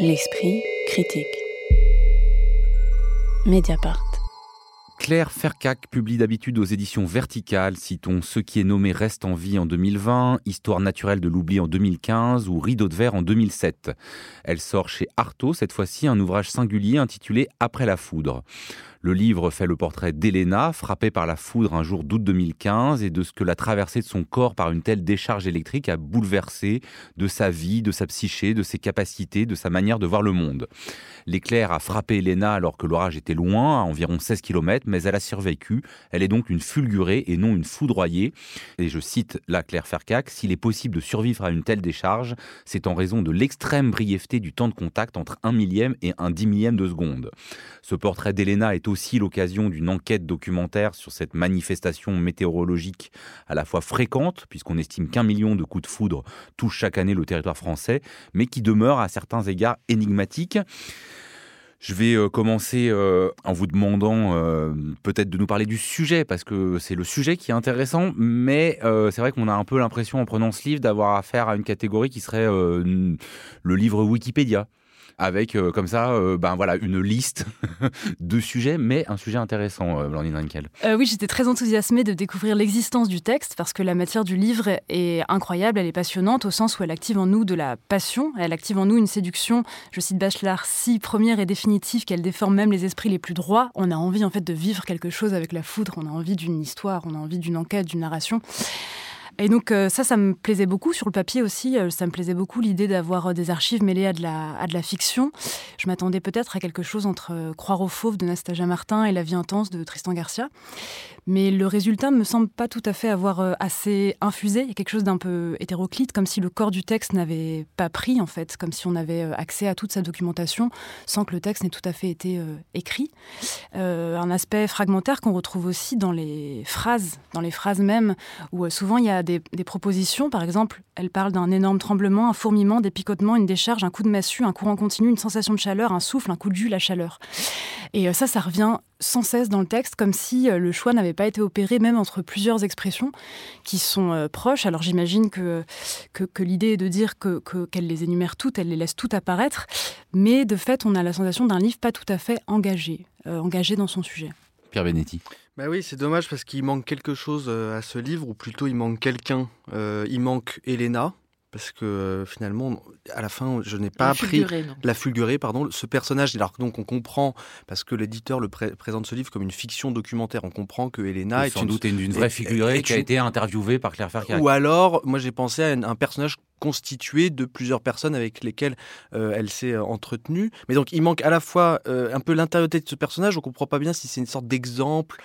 L'esprit critique. Mediapart. Claire Fercac publie d'habitude aux éditions Verticales, citons Ce qui est nommé reste en vie en 2020, Histoire naturelle de l'oubli en 2015 ou Rideau de verre en 2007. Elle sort chez Artaud cette fois-ci un ouvrage singulier intitulé Après la foudre. Le livre fait le portrait d'Elena, frappée par la foudre un jour d'août 2015, et de ce que la traversée de son corps par une telle décharge électrique a bouleversé de sa vie, de sa psyché, de ses capacités, de sa manière de voir le monde. L'éclair a frappé Elena alors que l'orage était loin, à environ 16 km, mais elle a survécu. Elle est donc une fulgurée et non une foudroyée. Et je cite la Claire Fercac, s'il est possible de survivre à une telle décharge, c'est en raison de l'extrême brièveté du temps de contact entre un millième et un dix millième de seconde. Ce portrait d'Elena est aussi l'occasion d'une enquête documentaire sur cette manifestation météorologique à la fois fréquente, puisqu'on estime qu'un million de coups de foudre touchent chaque année le territoire français, mais qui demeure à certains égards énigmatique. Je vais euh, commencer euh, en vous demandant euh, peut-être de nous parler du sujet, parce que c'est le sujet qui est intéressant, mais c'est vrai qu'on a un peu l'impression en prenant ce livre d'avoir affaire à une catégorie qui serait le livre Wikipédia avec euh, comme ça, euh, ben voilà, une liste de sujets, mais un sujet intéressant, euh, Blandine Rinkel. oui, j'étais très enthousiasmée de découvrir l'existence du texte parce que la matière du livre est incroyable, elle est passionnante au sens où elle active en nous de la passion, elle active en nous une séduction, je cite Bachelard, si première et définitive qu'elle déforme même les esprits les plus droits. On a envie en fait de vivre quelque chose avec la foudre, on a envie d'une histoire, on a envie d'une enquête, d'une narration. Et donc euh, ça, ça me plaisait beaucoup sur le papier aussi. Euh, ça me plaisait beaucoup l'idée d'avoir euh, des archives mêlées à de la, à de la fiction. Je m'attendais peut-être à quelque chose entre Croire aux fauves de Nastasia Martin et La vie intense de Tristan Garcia. Mais le résultat me semble pas tout à fait avoir assez infusé. Il y a quelque chose d'un peu hétéroclite, comme si le corps du texte n'avait pas pris en fait, comme si on avait accès à toute sa documentation sans que le texte n'ait tout à fait été écrit. un aspect fragmentaire qu'on retrouve aussi dans les phrases, dans les phrases mêmes, où souvent il y a des, propositions. Par exemple, elle parle d'un énorme tremblement, un fourmillement, des picotements, une décharge, un coup de massue, un courant continu, une sensation de chaleur, un souffle, un coup de jus, la chaleur. Et euh, ça, ça revient sans cesse dans le texte, comme si euh, le choix n'avait pas été opéré même entre plusieurs expressions qui sont euh, proches. Alors j'imagine que, que, l'idée est de dire qu'elle que, les énumère toutes, elle les laisse toutes apparaître, mais de fait, on a la sensation d'un livre pas tout à fait engagé, engagé dans son sujet. Pierre Benetti. Bah oui, c'est dommage parce qu'il manque quelque chose euh, à ce livre, ou plutôt il manque quelqu'un. Euh, il manque Elena, parce que euh, finalement, à la fin, je n'ai pas appris la fulgurée, pardon, ce personnage. Alors donc on comprend parce que l'éditeur le présente ce livre comme une fiction documentaire. On comprend que Elena est sans doute une, vraie figurée qui a été interviewée par Claire Fercac. Ou alors, moi j'ai pensé à un personnage constituée de plusieurs personnes avec lesquelles euh, elle s'est euh, entretenue. Mais donc il manque à la fois euh, un peu l'intériorité de ce personnage, on ne comprend pas bien si c'est une sorte d'exemple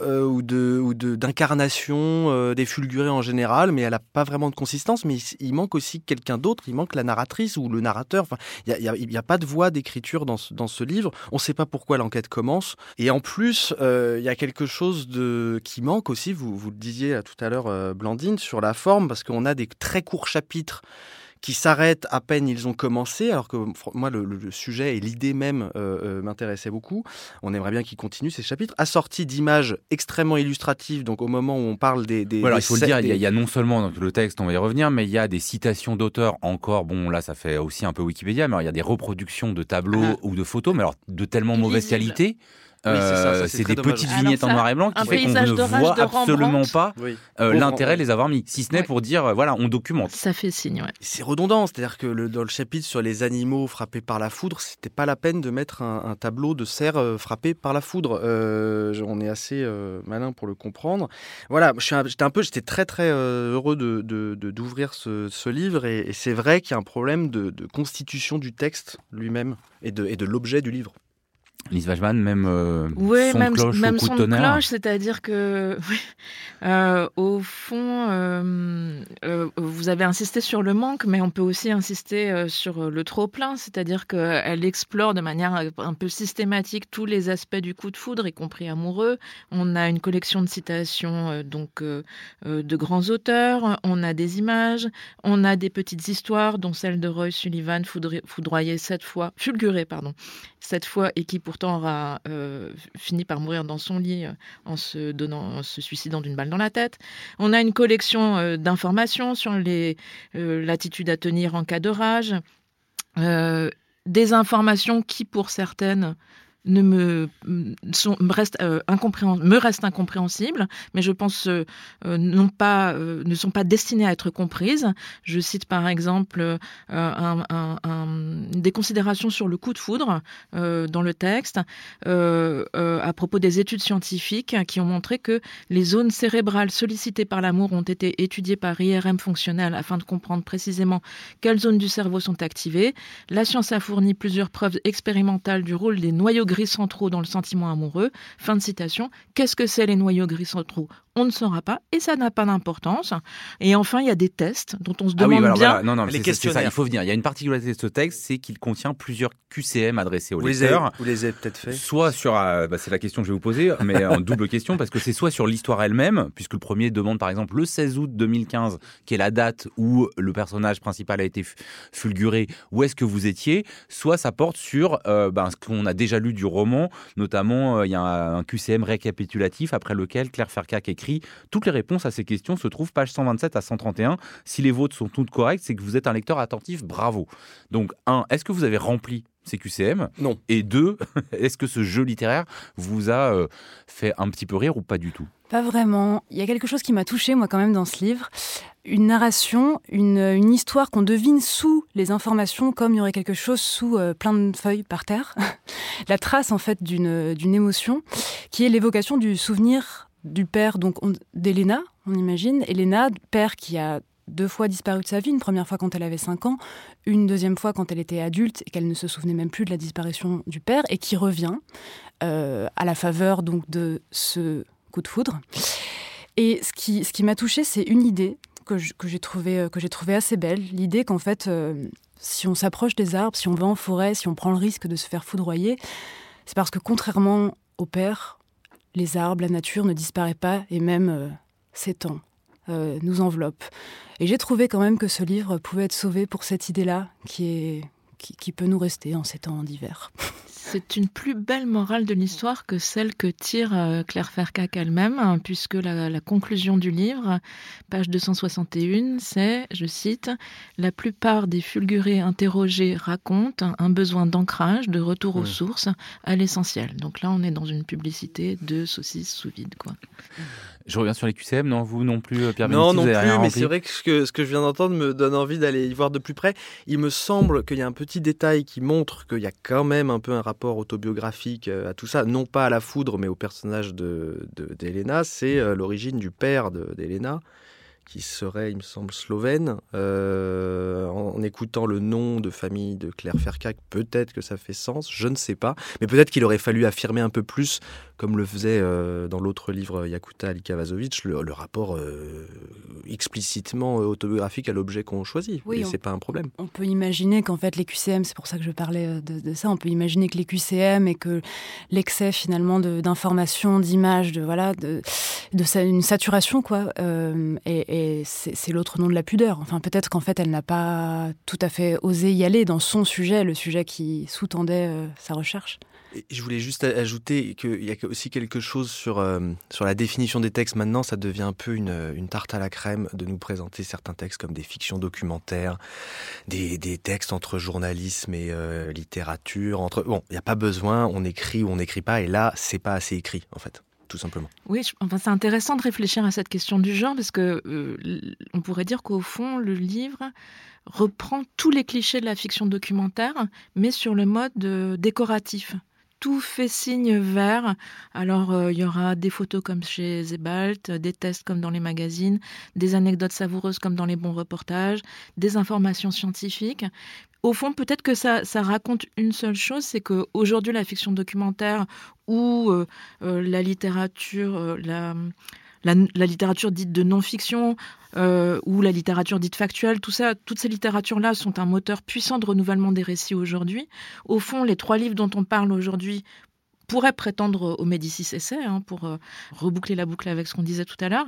ou de d'incarnation des fulgurés en général, mais elle n'a pas vraiment de consistance. Mais il, manque aussi quelqu'un d'autre, il manque la narratrice ou le narrateur. Enfin, il n'y a, pas de voix d'écriture dans ce, livre. On ne sait pas pourquoi l'enquête commence. Et en plus, il y a quelque chose qui manque aussi. Vous, vous le disiez tout à l'heure, Blandine, sur la forme, parce qu'on a des très courts chapitres qui s'arrêtent à peine ils ont commencé, alors que moi le, sujet et l'idée même euh, euh, m'intéressaient beaucoup. On aimerait bien qu'ils continuent ces chapitres, assortis d'images extrêmement illustratives. Donc au moment où on parle des, des voilà, il faut le dire, il, y a, non seulement dans le texte, on va y revenir, mais il y a des citations d'auteurs encore. Bon là, ça fait aussi un peu Wikipédia, mais il y a des reproductions de tableaux ah. ou de photos, mais alors de tellement mauvaise qualité euh, c'est des petites vignettes en noir et blanc qui fait qu'on ne voit absolument pas euh, l'intérêt de les avoir mis, si ce n'est pour dire euh, voilà, on documente. Ça fait signe, ouais. C'est redondant, c'est-à-dire que le, dans le chapitre sur les animaux frappés par la foudre, c'était pas la peine de mettre un, tableau de cerf frappé par la foudre. on est assez malin pour le comprendre. Voilà, j'étais un peu, j'étais très très heureux de d'ouvrir ce, ce, livre et, c'est vrai qu'il y a un problème de, de constitution du texte lui-même et de, et de l'objet du livre. Lise Wajman, même euh, son même, cloche même son cloche, c'est-à-dire que euh, au fond, vous avez insisté sur le manque, mais on peut aussi insister sur le trop plein, c'est-à-dire qu'elle explore de manière un peu systématique tous les aspects du coup de foudre, y compris amoureux. On a une collection de citations donc de grands auteurs, on a des images, on a des petites histoires, dont celle de Roy Sullivan, foudroyé sept fois, fulguré pardon, cette fois et qui pourtant aura euh, fini par mourir dans son lit euh, en se donnant, en se suicidant d'une balle dans la tête. On a une collection euh, d'informations sur les l'attitude à tenir en cas de rage. des informations qui, pour certaines, ne me, sont, reste, euh, mais je pense euh, euh, non pas, ne sont pas destinées à être comprises. Je cite par exemple des considérations sur le coup de foudre dans le texte à propos des études scientifiques qui ont montré que les zones cérébrales sollicitées par l'amour ont été étudiées par IRM fonctionnel afin de comprendre précisément quelles zones du cerveau sont activées. La science a fourni plusieurs preuves expérimentales du rôle des noyaux gris centraux dans le sentiment amoureux. Fin de citation. Qu'est-ce que c'est les noyaux gris centraux on ne saura pas et ça n'a pas d'importance. Et enfin, il y a des tests dont on se demande ah oui, bien. Non, non, les questions. Ça, il faut venir. Il y a une particularité de ce texte, c'est qu'il contient plusieurs QCM adressés aux lecteurs. vous les avez peut-être fait. Soit sur, euh, bah, c'est la question que je vais vous poser, mais en double question parce que c'est soit sur l'histoire elle-même, puisque le premier demande par exemple le 16 août 2015, qui est la date où le personnage principal a été fulguré, où est-ce que vous étiez, soit ça porte sur euh, ben, ce qu'on a déjà lu du roman, notamment euh, il y a un, QCM récapitulatif après lequel Claire Fercac écrit toutes les réponses à ces questions se trouvent page 127 à 131. Si les vôtres sont toutes correctes, c'est que vous êtes un lecteur attentif, bravo. Donc, un, est-ce que vous avez rempli ces QCM Non. Et deux, est-ce que ce jeu littéraire vous a euh, fait un petit peu rire ou pas du tout? Pas vraiment. Il y a quelque chose qui m'a touché moi quand même dans ce livre. Une narration, une, histoire qu'on devine sous les informations comme il y aurait quelque chose sous euh, plein de feuilles par terre. La trace en fait d'une émotion qui est l'évocation du souvenir du père donc d'Elena, on imagine. Elena, père qui a deux fois disparu de sa vie, une première fois quand elle avait 5 ans, une deuxième fois quand elle était adulte et qu'elle ne se souvenait même plus de la disparition du père, et qui revient euh, à la faveur donc de ce coup de foudre. Et ce qui, ce qui m'a touchée, c'est une idée que j'ai trouvée euh, trouvé assez belle, l'idée qu'en fait, euh, si on s'approche des arbres, si on va en forêt, si on prend le risque de se faire foudroyer, c'est parce que contrairement au père, les arbres, la nature ne disparaît pas et même euh, s'étend, euh, nous enveloppe. Et j'ai trouvé quand même que ce livre pouvait être sauvé pour cette idée-là qui, qui peut nous rester en ces temps d'hiver. C'est une plus belle morale de l'histoire que celle que tire euh, Claire Fercac elle-même, hein, puisque la, conclusion du livre, page 261, c'est, je cite, La plupart des fulgurés interrogés racontent un besoin d'ancrage, de retour aux sources, à l'essentiel. Donc là, on est dans une publicité de saucisses sous vide. Quoi. Je reviens sur les QCM, non Vous non plus, euh, Pierre Non, non plus, mais c'est vrai que ce, que ce que je viens d'entendre me donne envie d'aller y voir de plus près. Il me semble qu'il y a un petit détail qui montre qu'il y a quand même un peu un rapport autobiographique euh, à tout ça, non pas à la foudre, mais au personnage d'Elena. De, c'est euh, l'origine du père d'Elena qui serait, il me semble, slovène. Euh, en, écoutant le nom de famille de Claire Fercac, peut-être que ça fait sens, je ne sais pas. Mais peut-être qu'il aurait fallu affirmer un peu plus, comme le faisait dans l'autre livre Yakuta Alikavazovic, le, le rapport explicitement autobiographique à l'objet qu'on choisit. Oui, c'est pas un problème. On peut imaginer qu'en fait les QCM, c'est pour ça que je parlais de, ça, on peut imaginer que les QCM et que l'excès finalement d'informations, d'images, de voilà, de, de, une saturation quoi, et et c'est l'autre nom de la pudeur. Enfin, peut-être qu'en fait, elle n'a pas tout à fait osé y aller dans son sujet, le sujet qui sous-tendait euh, sa recherche. Je voulais juste ajouter qu'il y a aussi quelque chose sur, euh, sur la définition des textes. Maintenant, ça devient un peu une, une, tarte à la crème de nous présenter certains textes comme des fictions documentaires, des, des textes entre journalisme et euh, littérature. Entre... Bon, il n'y a pas besoin, on écrit ou on n'écrit pas, et là, c'est pas assez écrit, en fait tout simplement. Oui, enfin, c'est intéressant de réfléchir à cette question du genre parce que euh, on pourrait dire qu'au fond, le livre reprend tous les clichés de la fiction documentaire, mais sur le mode euh, décoratif. Tout fait signe vert. Alors, euh, il y aura des photos comme chez Zebalt, des tests comme dans les magazines, des anecdotes savoureuses comme dans les bons reportages, des informations scientifiques au fond, peut-être que ça, raconte une seule chose, c'est qu'aujourd'hui, la fiction documentaire ou euh, euh, la littérature, euh, la, littérature dite de non-fiction ou la littérature dite factuelle, tout ça, toutes ces littératures-là sont un moteur puissant de renouvellement des récits aujourd'hui. Au fond, les trois livres dont on parle aujourd'hui pourrait prétendre au Médicis Essai, hein, pour euh, reboucler la boucle avec ce qu'on disait tout à l'heure.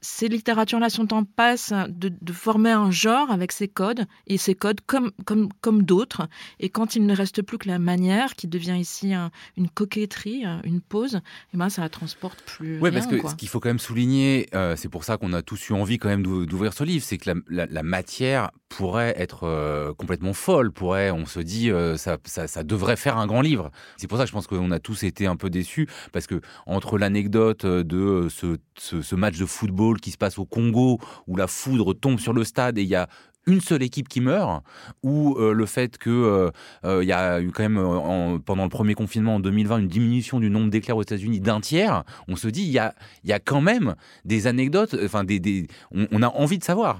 Ces littératures-là sont en passe de, former un genre avec ces codes, et ces codes comme, comme, comme d'autres. Et quand il ne reste plus que la manière, qui devient ici une coquetterie, une pause, et eh ben, ça la transporte plus. Oui, parce que ce qu'il faut quand même souligner, euh, c'est pour ça qu'on a tous eu envie quand même d'ouvrir ce livre, c'est que la, matière pourrait être euh, complètement folle, pourrait, on se dit, euh, ça, ça, devrait faire un grand livre. C'est pour ça que je pense qu'on a tous été un peu déçus, parce que entre l'anecdote de ce, ce, match de football qui se passe au Congo, où la foudre tombe sur le stade et il y a une seule équipe qui meurt, ou euh, le fait euh, euh, y a eu quand même pendant le premier confinement en 2020 une diminution du nombre d'éclairs aux États-Unis d'un tiers, on se dit il y a, y a quand même des anecdotes, enfin des, on, a envie de savoir.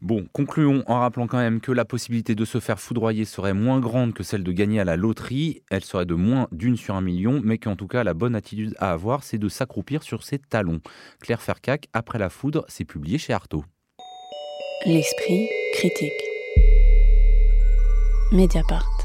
Bon, concluons en rappelant quand même que la possibilité de se faire foudroyer serait moins grande que celle de gagner à la loterie. Elle serait de moins d'une sur un million, mais qu'en tout cas, la bonne attitude à avoir, c'est de s'accroupir sur ses talons. Claire Fercac, après la foudre, c'est publié chez Artaud. L'esprit critique. Mediapart.